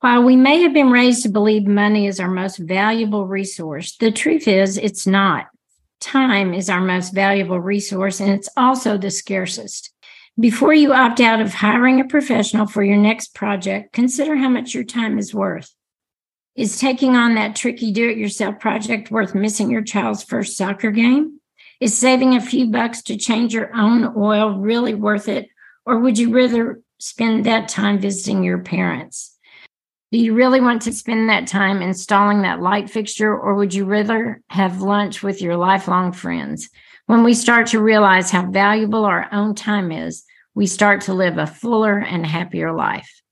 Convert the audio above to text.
While we may have been raised to believe money is our most valuable resource, the truth is it's not. Time is our most valuable resource, and it's also the scarcest. Before you opt out of hiring a professional for your next project, consider how much your time is worth. Is taking on that tricky do it yourself project worth missing your child's first soccer game? Is saving a few bucks to change your own oil really worth it? Or would you rather spend that time visiting your parents? Do you really want to spend that time installing that light fixture, or would you rather have lunch with your lifelong friends? When we start to realize how valuable our own time is, we start to live a fuller and happier life.